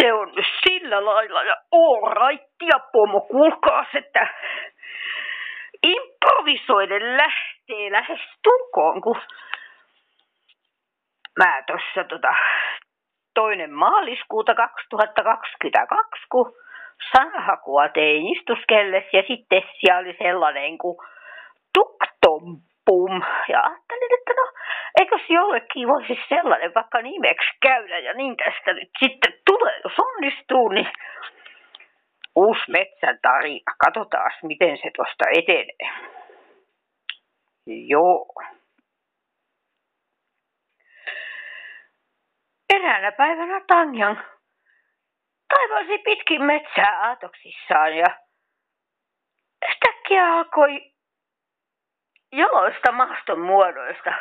Se on sillä lailla ja all right, ja pomo, kuulkaas, että improvisoiden lähtee lähes tukoon, kun mä tuossa tota, toinen maaliskuuta 2022, kun sanahakua tein istuskelles ja sitten siellä oli sellainen kuin tuktompum. Ja ajattelin, että no, eikös jollekin voisi sellainen vaikka nimeksi käydä ja niin tästä nyt sitten tulee, jos onnistuu, niin uusi metsän tarina. Katsotaan, miten se tuosta etenee. Joo. Eräänä päivänä Tanjan kaivasi pitkin metsää aatoksissaan ja yhtäkkiä alkoi jaloista maaston muodoista,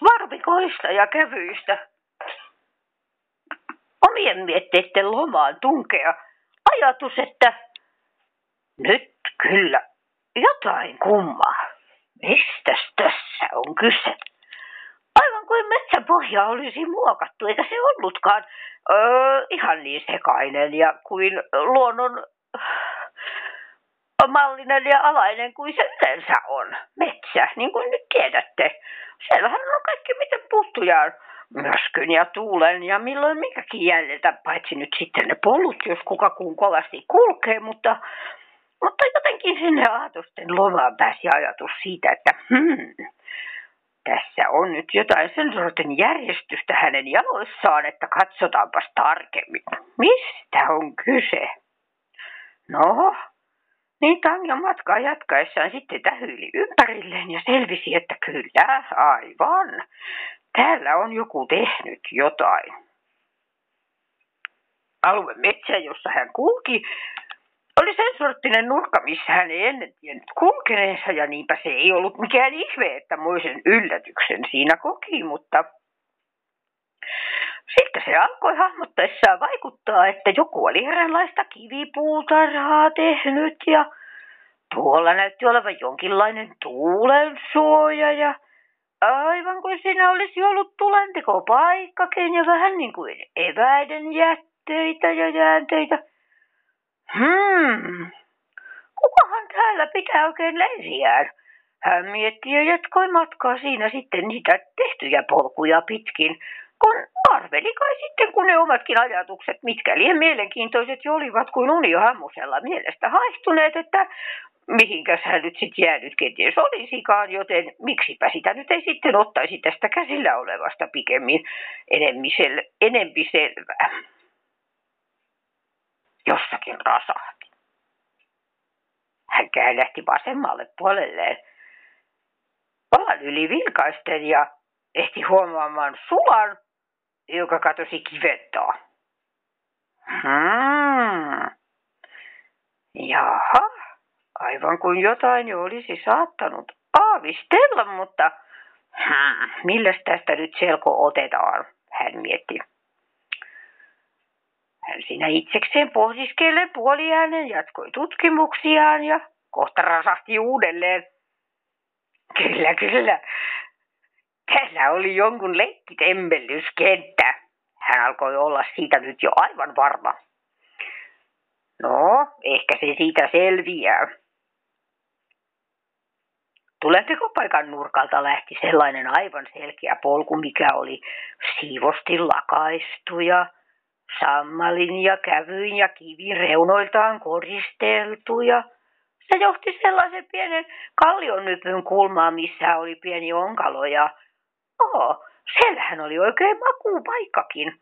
varvikoista ja kävyistä omien mietteiden lomaan tunkea ajatus, että nyt kyllä jotain kummaa. Mistäs tässä on kyse? Aivan kuin metsäpohja olisi muokattu, eikä se ollutkaan öö, ihan niin sekainen ja kuin luonnon mallinen ja alainen kuin se yleensä on. Metsä, niin kuin nyt tiedätte. Siellähän on kaikki miten puuttuja myrskyyn ja tuulen ja milloin mikäkin jäljiltä, paitsi nyt sitten ne polut, jos kuka kuun kovasti kulkee, mutta, mutta jotenkin sinne aatusten lomaan pääsi ajatus siitä, että hmm, tässä on nyt jotain sen sortin järjestystä hänen jaloissaan, että katsotaanpas tarkemmin. Mistä on kyse? No, niin Tanja matkaa jatkaessaan sitten tähyili ympärilleen ja selvisi, että kyllä, aivan. Täällä on joku tehnyt jotain. Alue metsä, jossa hän kulki, oli sen sorttinen nurkka, missä hän ei ennen tiennyt kulkeneensa, ja niinpä se ei ollut mikään ihme, että muisen yllätyksen siinä koki, mutta sitten se alkoi hahmottaessaan vaikuttaa, että joku oli eräänlaista kivipuutarhaa tehnyt, ja tuolla näytti olevan jonkinlainen tuulensuoja, ja aivan kuin siinä olisi ollut tulentekopaikkakin, ja vähän niin kuin eväiden jätteitä ja jäänteitä. Hmm, kukahan täällä pitää oikein lensiään? Hän mietti ja jatkoi matkaa siinä sitten niitä tehtyjä polkuja pitkin, kun arveli kai sitten, kun ne omatkin ajatukset, mitkä liian mielenkiintoiset jo olivat kuin unihammusella mielestä haihtuneet, että mihinkäs hän nyt sitten jäänyt kenties olisikaan, joten miksipä sitä nyt ei sitten ottaisi tästä käsillä olevasta pikemmin enempi selvää jossakin rasahti. Hän käännähti vasemmalle puolelleen palan yli vilkaisten ja ehti huomaamaan sulan, joka katosi kivettaa. Hmm. Jaha, aivan kuin jotain jo olisi saattanut aavistella, mutta hmm, milläs tästä nyt selko otetaan, hän mietti. Hän siinä itsekseen pohdiskellen puoliäänen jatkoi tutkimuksiaan ja kohta rasahti uudelleen. Kyllä, kyllä. Täällä oli jonkun leikkitemmellyskenttä. Hän alkoi olla siitä nyt jo aivan varma. No, ehkä se siitä selviää. Tulentekopaikan nurkalta lähti sellainen aivan selkeä polku, mikä oli siivosti lakaistu ja sammalin ja kävyin ja reunoiltaan koristeltu ja se johti sellaisen pienen kallionnypyn kulmaan, missä oli pieni onkalo ja oh, siellähän oli oikein makuupaikkakin.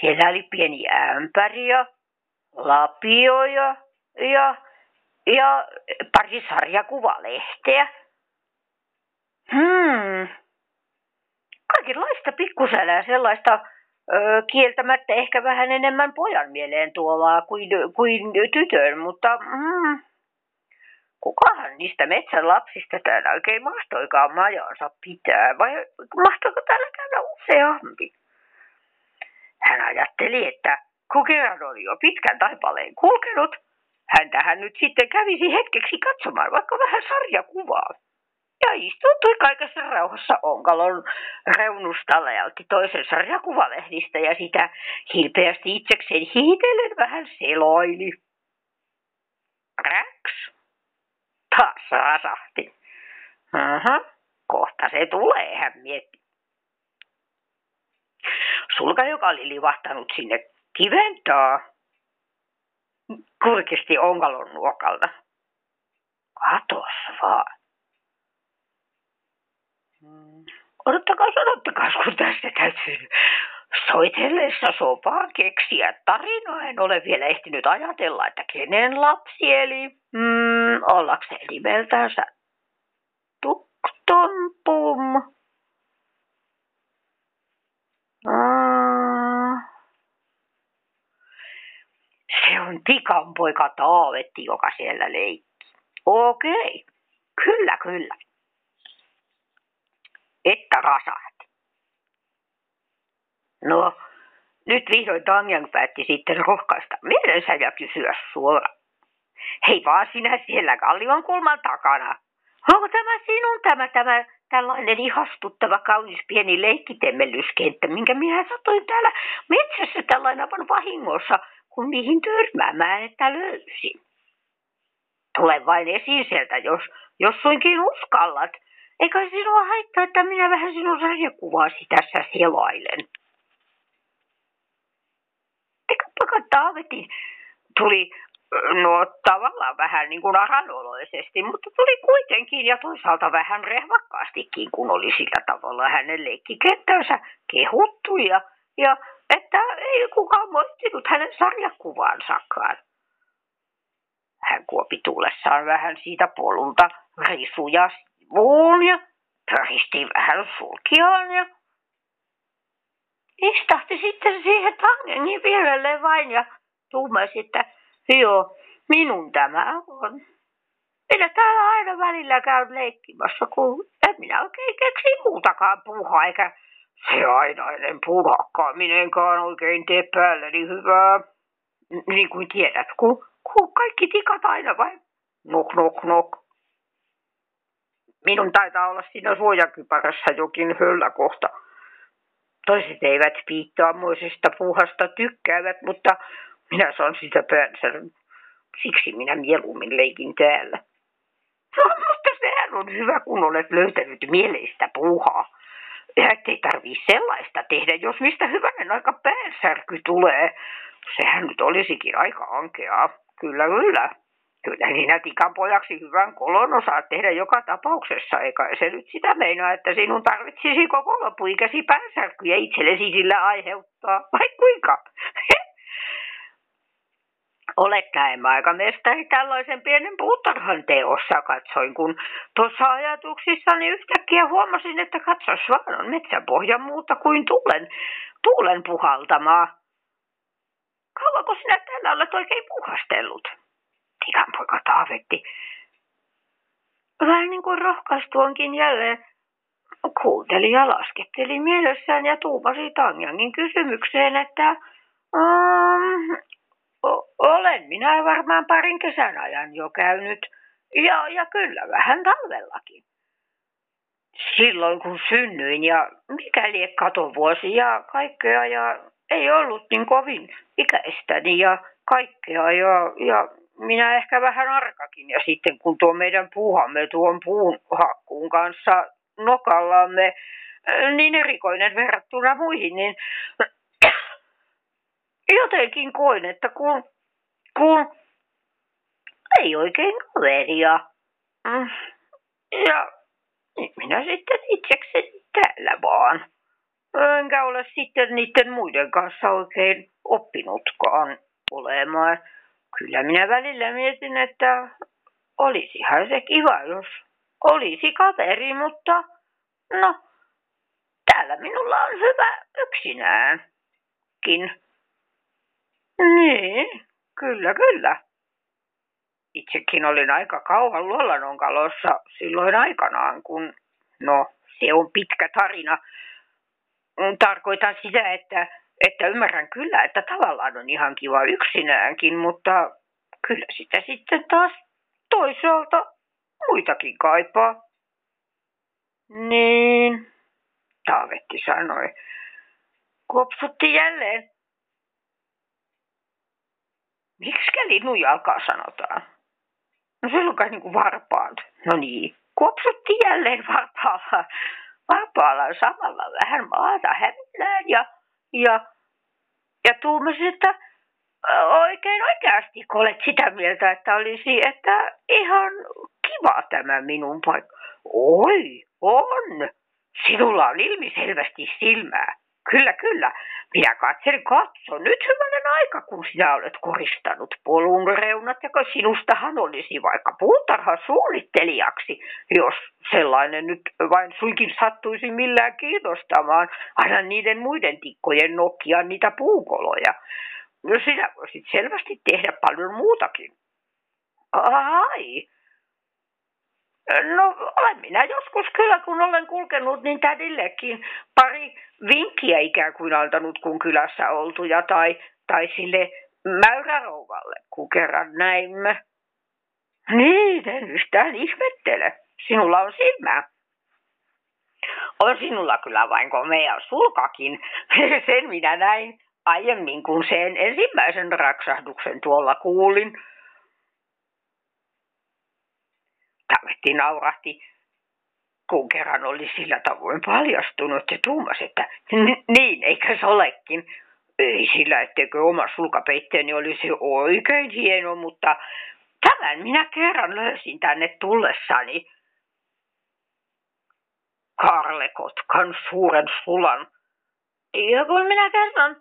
Siellä oli pieni ämpäri ja lapioja ja, ja pari sarjakuvalehteä. Hmm, kaikenlaista pikkusälää, sellaista ö, kieltämättä ehkä vähän enemmän pojan mieleen tuovaa kuin, kuin tytön, mutta mm, kukahan niistä metsän lapsista täällä oikein mahtoikaan majansa pitää, vai mahtoiko täällä käydä useampi? Hän ajatteli, että kun kerran oli jo pitkän taipaleen kulkenut, hän tähän nyt sitten kävisi hetkeksi katsomaan vaikka vähän sarjakuvaa. ja istuutui kaikessa rauhassa onkalon reunustalla ja otti toisen sarjakuvalehdistä ja sitä hilpeästi itsekseen hiitellen vähän seloili. Räks. Taas rasahti. Aha, kohta se tulee, hän mietti. Sulka, joka oli livahtanut sinne kiventaa, kurkisti onkalon nuokalta. Katos vaan. Mm. Odottakaa, odottakaa, kun tästä täytyy soitellessa sopaa keksiä tarinaa. En ole vielä ehtinyt ajatella, että kenen lapsi eli mm, ollakseen nimeltänsä Tuktompum. Se on Tikan poika Taavetti, joka siellä leikki. Okei, kyllä, kyllä että rasahti. No, nyt vihdoin Tanjan päätti sitten rohkaista mielensä ja kysyä suoraan. Hei vaan sinä siellä kallion kulman takana. Onko tämä sinun tämä, tämä tällainen ihastuttava kaunis pieni leikkitemmellyskenttä, minkä minä satoin täällä metsässä tällainen vahingossa, kun niihin törmäämään, että löysin. Tule vain esiin sieltä, jos, jos suinkin uskallat. Eikä sinua haittaa, että minä vähän sinun sarjakuvaasi tässä selailen. Eikä Taavetin tuli no tavallaan vähän niin kuin aranoloisesti, mutta tuli kuitenkin ja toisaalta vähän rehvakkaastikin, kun oli sillä tavalla hänen leikkikenttänsä kehuttu ja, ja että ei kukaan moittinut hänen sarjakuvaansakaan. Hän kuopi tullessaan vähän siitä polulta risuja sivuun ja pöristi vähän sulkiaan ja istahti sitten siihen tangengin vierelle vain ja tuumasi, että joo, minun tämä on. Minä täällä aina välillä käyn leikkimässä, kun en minä oikein keksi muutakaan puhua, eikä se ainainen puhakaaminenkaan oikein tee päälleni hyvää. Niin kuin tiedät, kun, kun kaikki tikat aina vain nok nok nok Minun taitaa olla siinä suojakypärässä jokin hölläkohta. Toiset eivät piittaammoisesta puuhasta tykkäävät, mutta minä saan sitä päänsä. Siksi minä mieluummin leikin täällä. No, mutta sehän on hyvä, kun olet löytänyt mieleistä puuhaa. Ettei tarvii sellaista tehdä, jos mistä hyvänen aika päänsärky tulee. Sehän nyt olisikin aika ankeaa. Kyllä, kyllä. Kyllä sinä tikan pojaksi hyvän kolon osaat tehdä joka tapauksessa, eikä se nyt sitä meinaa, että sinun tarvitsisi koko lopuikäsi päänsärkyjä itsellesi sillä aiheuttaa, vai kuinka? Olet näemmä aika mestari tällaisen pienen puutarhan teossa, katsoin, kun tuossa ajatuksissani yhtäkkiä huomasin, että katsos vaan on metsäpohja muuta kuin tuulen, tuulen puhaltamaa. Kauanko sinä täällä olet oikein puhastellut? Tikan poika Taavetti. Vähän niin kuin rohkaistuonkin jälleen kuunteli ja lasketteli mielessään ja tuumasi Tanjangin kysymykseen, että um, olen minä varmaan parin kesän ajan jo käynyt ja, ja kyllä vähän talvellakin. Silloin kun synnyin ja mikäli katovuosi ja kaikkea ja ei ollut niin kovin ikäistäni ja kaikkea ja, ja minä ehkä vähän arkakin. Ja sitten kun tuo meidän puuhamme tuon puun hakkuun kanssa nokallamme niin erikoinen verrattuna muihin, niin jotenkin koin, että kun, kun ei oikein kaveria. Mm. Ja minä sitten itsekseni täällä vaan. Enkä ole sitten niiden muiden kanssa oikein oppinutkaan olemaan. Kyllä minä välillä mietin, että olisihan se kiva, jos olisi kaveri, mutta no, täällä minulla on hyvä yksinäänkin. Niin, kyllä, kyllä. Itsekin olin aika kauan luolanonkalossa silloin aikanaan, kun, no, se on pitkä tarina. Tarkoitan sitä, että että ymmärrän kyllä, että tavallaan on ihan kiva yksinäänkin, mutta kyllä sitä sitten taas toisaalta muitakin kaipaa. Niin, Taavetti sanoi. Kopsutti jälleen. Miksi linnun jalkaa sanotaan? No se on kai niin kuin varpaat. No niin, kopsutti jälleen varpaalla. Varpaalla samalla vähän maata hämillään ja, ja, ja tuumasin, että oikein oikeasti, kun olet sitä mieltä, että olisi, että ihan kiva tämä minun paikka. Oi, on. Sinulla on ilmiselvästi silmää. Kyllä, kyllä. Minä katselin, katso nyt hyvänen aika, kun sinä olet koristanut polun reunat, ja sinustahan olisi vaikka puutarha suunnittelijaksi, jos sellainen nyt vain sulkin sattuisi millään kiinnostamaan. Aina niiden muiden tikkojen nokkia niitä puukoloja. No sinä voisit selvästi tehdä paljon muutakin. Ai, No olen minä joskus kyllä, kun olen kulkenut, niin tädillekin pari vinkkiä ikään kuin antanut, kun kylässä oltuja, tai, tai sille mäyrärouvalle, kun kerran näimme. Niin, en yhtään ihmettele. Sinulla on silmää. On sinulla kyllä vain komea sulkakin. Sen minä näin aiemmin, kun sen ensimmäisen raksahduksen tuolla kuulin. Tavetti naurahti, kun kerran oli sillä tavoin paljastunut ja tuumas, että niin, eikä se olekin. Ei sillä, etteikö oma sulkapeitteeni olisi oikein hieno, mutta tämän minä kerran löysin tänne tullessani. Karlekotkan suuren sulan. Ja kun minä kerran,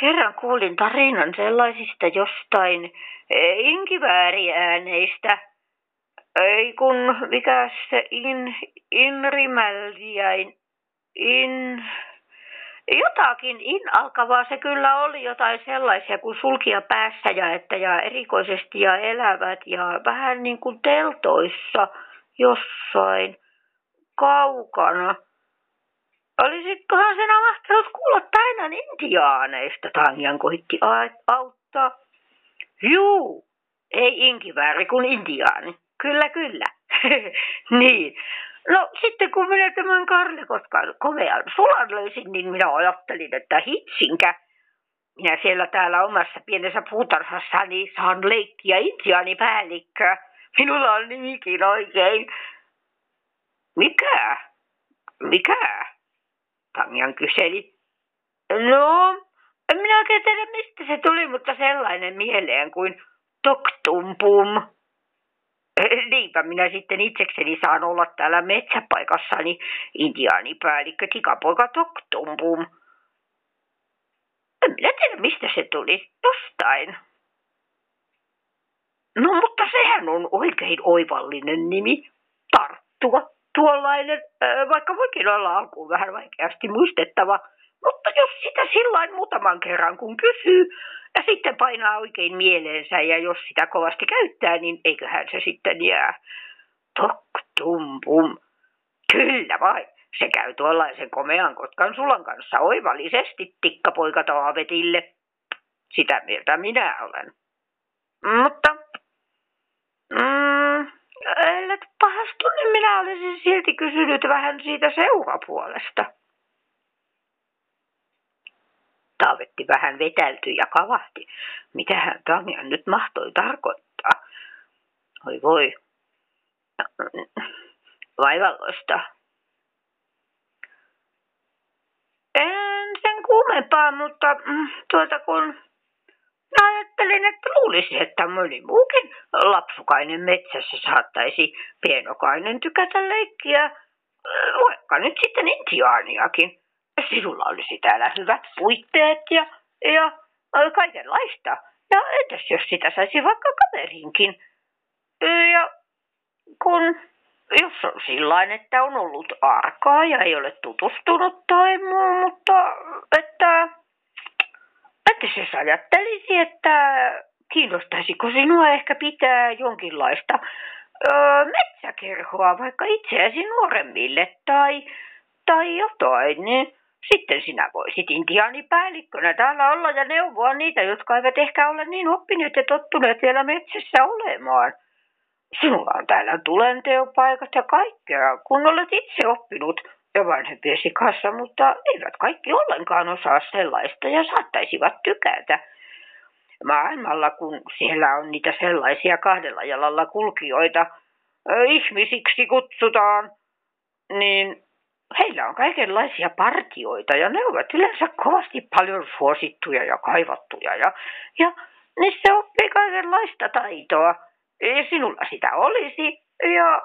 kerran kuulin tarinan sellaisista jostain eh, inkivääriääneistä, ei kun, mikä se in, inrimäljiäin, in, jotakin in alkavaa se kyllä oli jotain sellaisia kuin sulkia päässä ja että ja erikoisesti ja elävät ja vähän niin kuin teltoissa jossain kaukana. Olisitkohan sinä mahtanut kuulla tainan intiaaneista, Tanjan koitti auttaa. Juu, ei inkivääri kuin intiaani. Kyllä, kyllä. niin. No sitten kun minä tämän Karlikoskan komean sulan löysin, niin minä ajattelin, että hitsinkä. Minä siellä täällä omassa pienessä puutarhassani saan leikkiä intiaani päällikköä. Minulla on nimikin oikein. Mikä? Mikä? Tanjan kyseli. No, en minä oikein tiedä mistä se tuli, mutta sellainen mieleen kuin Toktumpum. Niinpä minä sitten itsekseni saan olla täällä metsäpaikassani intiaanipäällikkö tikapoika Toktumpum. En minä tiedä, mistä se tuli. Jostain. No, mutta sehän on oikein oivallinen nimi. Tarttua. Tuollainen, vaikka voikin olla alkuun vähän vaikeasti muistettava. Mutta jos sitä sillain muutaman kerran kun kysyy, ja sitten painaa oikein mieleensä ja jos sitä kovasti käyttää, niin eiköhän se sitten jää. Tok tum pum. Kyllä vai. Se käy tuollaisen komean kotkan sulan kanssa oivallisesti tikkapoika Taavetille. Sitä mieltä minä olen. Mutta, mm, ellei pahastu, niin minä olisin silti kysynyt vähän siitä seurapuolesta. Taavetti vähän vetäytyi ja kavahti. Mitähän Tanja nyt mahtoi tarkoittaa? Oi voi. Vaivalloista. En sen kuumempaa, mutta mm, tuota kun ajattelin, että luulisin, että moni muukin lapsukainen metsässä saattaisi pienokainen tykätä leikkiä, vaikka nyt sitten intiaaniakin sinulla olisi täällä hyvät puitteet ja, ja kaikenlaista. Ja entäs jos sitä saisi vaikka kaverinkin? Ja kun, jos on sillain, että on ollut arkaa ja ei ole tutustunut tai muu, mutta että, että se ajattelisi, että kiinnostaisiko sinua ehkä pitää jonkinlaista öö, metsäkerhoa vaikka itseäsi nuoremmille tai, tai jotain, niin sitten sinä voisit intiaanipäällikkönä täällä olla ja neuvoa niitä, jotka eivät ehkä ole niin oppineet ja tottuneet vielä metsässä olemaan. Sinulla on täällä tulenteopaikat ja kaikkea, kun olet itse oppinut ja vanhempiesi kanssa, mutta eivät kaikki ollenkaan osaa sellaista ja saattaisivat tykätä. Maailmalla, kun siellä on niitä sellaisia kahdella jalalla kulkijoita, ihmisiksi kutsutaan, niin heillä on kaikenlaisia partioita ja ne ovat yleensä kovasti paljon suosittuja ja kaivattuja ja, ja niissä oppii kaikenlaista taitoa. Ja sinulla sitä olisi ja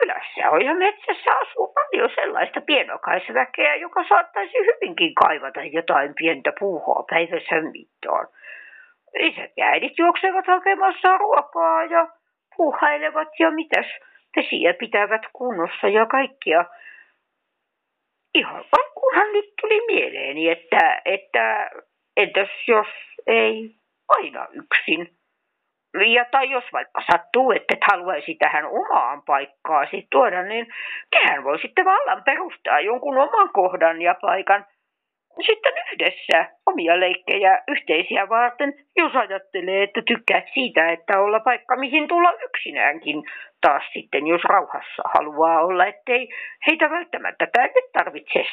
kylässä on ja metsässä asuu paljon sellaista pienokaisväkeä, joka saattaisi hyvinkin kaivata jotain pientä puuhaa päivässä mittaan. Isät ja äidit juoksevat hakemassa ruokaa ja puuhailevat ja mitäs vesiä pitävät kunnossa ja kaikkia. Ihan vaan kunhan nyt tuli mieleeni, että, että entäs jos ei aina yksin. Ja tai jos vaikka sattuu, että et haluaisi tähän omaan paikkaasi tuoda, niin tehän voisitte vallan perustaa jonkun oman kohdan ja paikan sitten yhdessä omia leikkejä yhteisiä varten, jos ajattelee, että tykkää siitä, että olla paikka mihin tulla yksinäänkin taas sitten, jos rauhassa haluaa olla, ettei heitä välttämättä tänne tarvitse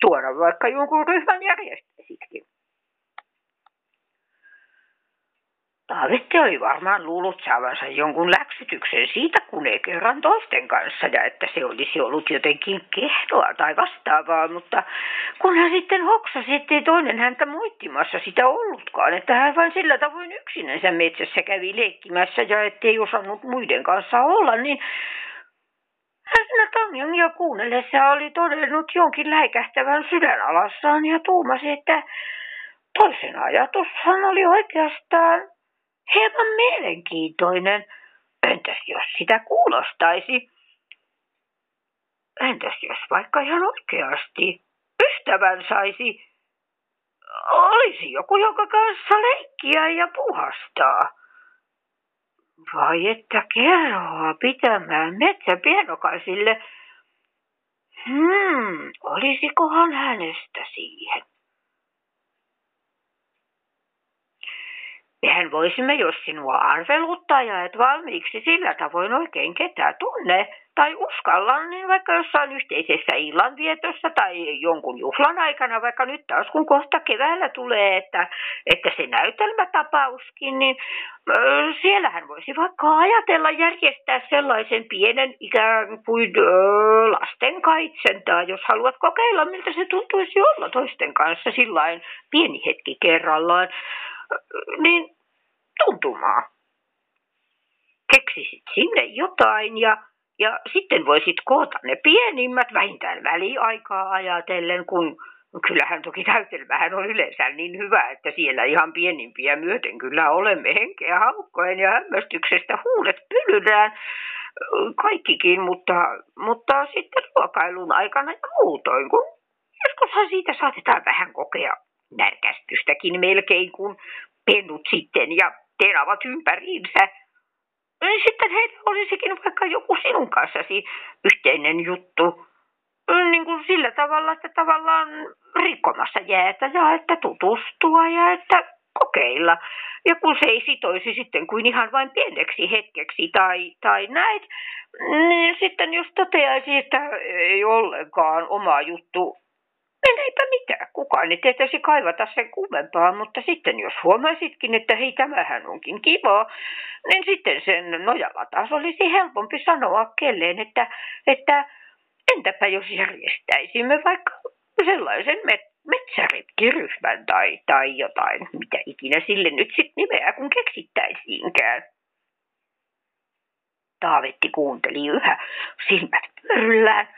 tuoda, vaikka jonkun ryhmän järjestäisitkin. Taavetti oli varmaan luullut saavansa jonkun läksytyksen siitä, kun ei kerran toisten kanssa ja että se olisi ollut jotenkin kehdoa tai vastaavaa, mutta kun hän sitten hoksasi, ettei toinen häntä moittimassa sitä ollutkaan, että hän vain sillä tavoin yksinänsä metsässä kävi leikkimässä ja ettei osannut muiden kanssa olla, niin hän siinä Tanjangia kuunnellessa oli todennut jonkin läikähtävän sydänalassaan ja tuumasi, että toisen ajatushan oli oikeastaan hieman mielenkiintoinen. Entäs jos sitä kuulostaisi? Entäs jos vaikka ihan oikeasti ystävän saisi? Olisi joku, joka kanssa leikkiä ja puhastaa. Vai että kerroa pitämään metsäpienokaisille. Hmm, olisikohan hänestä siihen? Mehän voisimme, jos sinua arveluttaa ja et valmiiksi sillä tavoin oikein ketään tunne tai uskalla, niin vaikka jossain yhteisessä illanvietossa tai jonkun juhlan aikana, vaikka nyt taas kun kohta keväällä tulee, että, että se näytelmätapauskin, niin ö, siellähän voisi vaikka ajatella järjestää sellaisen pienen ikään kuin ö, lasten kaitsentaa, jos haluat kokeilla, miltä se tuntuisi olla toisten kanssa sillain pieni hetki kerrallaan niin tuntumaa. Keksisit sinne jotain ja, ja sitten voisit koota ne pienimmät vähintään väliaikaa ajatellen, kun kyllähän toki täytelmähän on yleensä niin hyvä, että siellä ihan pienimpiä myöten kyllä olemme henkeä haukkoen ja hämmästyksestä huulet pylydään kaikkikin, mutta, mutta sitten ruokailun aikana ja muutoin, kun joskushan siitä saatetaan vähän kokea närkästystäkin melkein, kun pennut sitten ja tenavat ympäriinsä. Sitten heillä olisikin vaikka joku sinun kanssasi yhteinen juttu. Niin kuin sillä tavalla, että tavallaan rikkomassa jäätä ja että tutustua ja että kokeilla. Ja kun se ei sitoisi sitten kuin ihan vain pieneksi hetkeksi tai, tai näin, niin sitten jos toteaisi, että ei ollenkaan oma juttu, niin eipä mitään. Kukaan ei tietäisi kaivata sen kummempaa, mutta sitten jos huomaisitkin, että hei tämähän onkin kiva, niin sitten sen nojalla taas olisi helpompi sanoa kelleen, että, että entäpä jos järjestäisimme vaikka sellaisen met- metsäretkiryhmän tai, tai jotain, mitä ikinä sille nyt sitten nimeä kun keksittäisiinkään. Taavetti kuunteli yhä silmät pyöryllään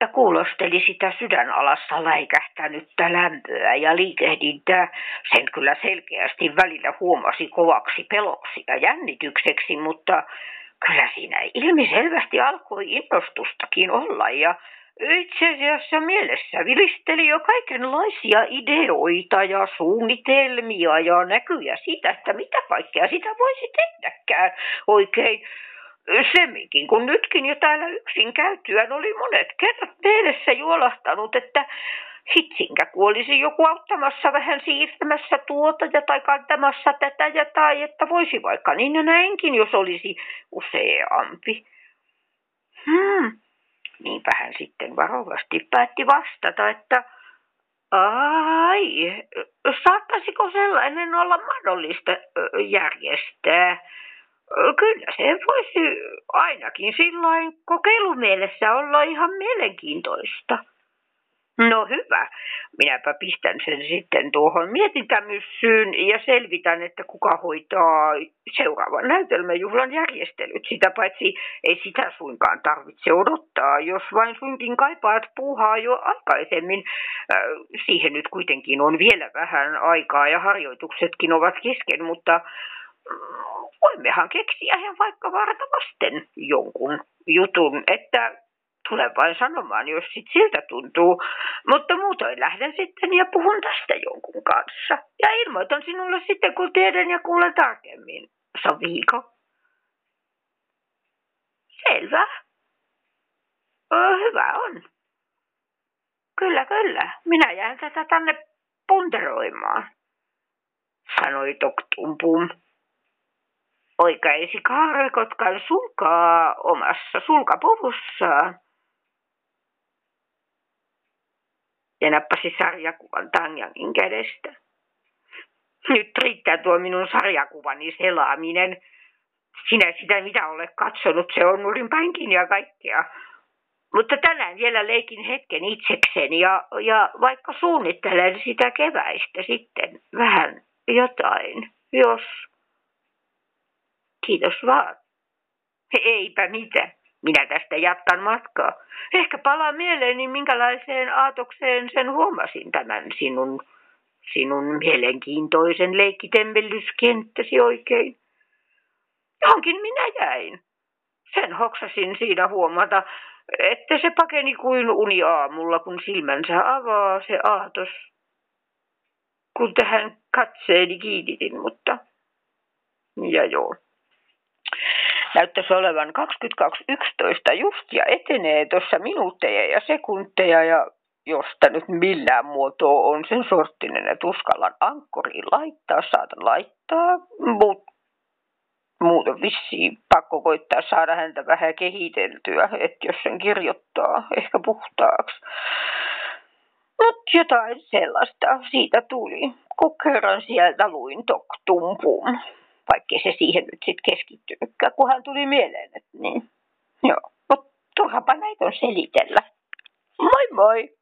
ja kuulosteli sitä sydänalassa läikähtänyttä lämpöä ja liikehdintää. Sen kyllä selkeästi välillä huomasi kovaksi peloksi ja jännitykseksi, mutta kyllä siinä ilmiselvästi alkoi innostustakin olla ja itse asiassa mielessä vilisteli jo kaikenlaisia ideoita ja suunnitelmia ja näkyjä siitä, että mitä kaikkea sitä voisi tehdäkään oikein semminkin, kun nytkin jo täällä yksin käytyään oli monet kerrat mielessä juolahtanut, että hitsinkä, kun olisi joku auttamassa vähän siirtämässä tuota ja tai kantamassa tätä ja tai, että voisi vaikka niin ja näinkin, jos olisi useampi. Hmm. Niinpä hän sitten varovasti päätti vastata, että ai, saattaisiko sellainen olla mahdollista järjestää? Kyllä se voisi ainakin silloin kokeilumielessä olla ihan mielenkiintoista. No hyvä. Minäpä pistän sen sitten tuohon mietintämyssyyn ja selvitän, että kuka hoitaa seuraavan näytelmäjuhlan järjestelyt. Sitä paitsi ei sitä suinkaan tarvitse odottaa, jos vain suinkin kaipaat puuhaa jo aikaisemmin. Äh, siihen nyt kuitenkin on vielä vähän aikaa ja harjoituksetkin ovat kesken, mutta voimmehan keksiä ihan vaikka varta vasten jonkun jutun, että tule vain sanomaan, jos sit siltä tuntuu. Mutta muutoin lähden sitten ja puhun tästä jonkun kanssa. Ja ilmoitan sinulle sitten, kun tiedän ja kuulen tarkemmin. Soviiko? Selvä. O, hyvä on. Kyllä, kyllä. Minä jään tätä tänne punteroimaan, sanoi Toktumpum oikaisi kaarikotkan sulkaa omassa sulkapuvussaan. Ja nappasi sarjakuvan Tanjangin kädestä. Nyt riittää tuo minun sarjakuvani selaaminen. Sinä sitä mitä olet katsonut, se on nurin päinkin ja kaikkea. Mutta tänään vielä leikin hetken itsekseni ja, ja vaikka suunnittelen sitä keväistä sitten vähän jotain, jos Kiitos vaan. Eipä mitä. Minä tästä jatkan matkaa. Ehkä palaa mieleeni, minkälaiseen aatokseen sen huomasin tämän sinun, sinun mielenkiintoisen leikkitemmellyskenttäsi oikein. Johonkin minä jäin. Sen hoksasin siinä huomata, että se pakeni kuin uni aamulla, kun silmänsä avaa se aatos. Kun tähän katseeni kiinnitin, mutta... Ja joo. Näyttäisi olevan 22.11 just ja etenee tuossa minuutteja ja sekunteja ja josta nyt millään muotoa on sen sorttinen, että uskallan ankkoriin laittaa, saatan laittaa, mutta muuten vissiin pakko koittaa saada häntä vähän kehiteltyä, että jos sen kirjoittaa ehkä puhtaaksi. Mutta jotain sellaista siitä tuli, kun kerran sieltä luin Toktumpum vaikkei se siihen nyt sitten keskittynytkään, kun hän tuli mieleen, että niin. Joo, mutta turhapa näitä on selitellä. Moi moi!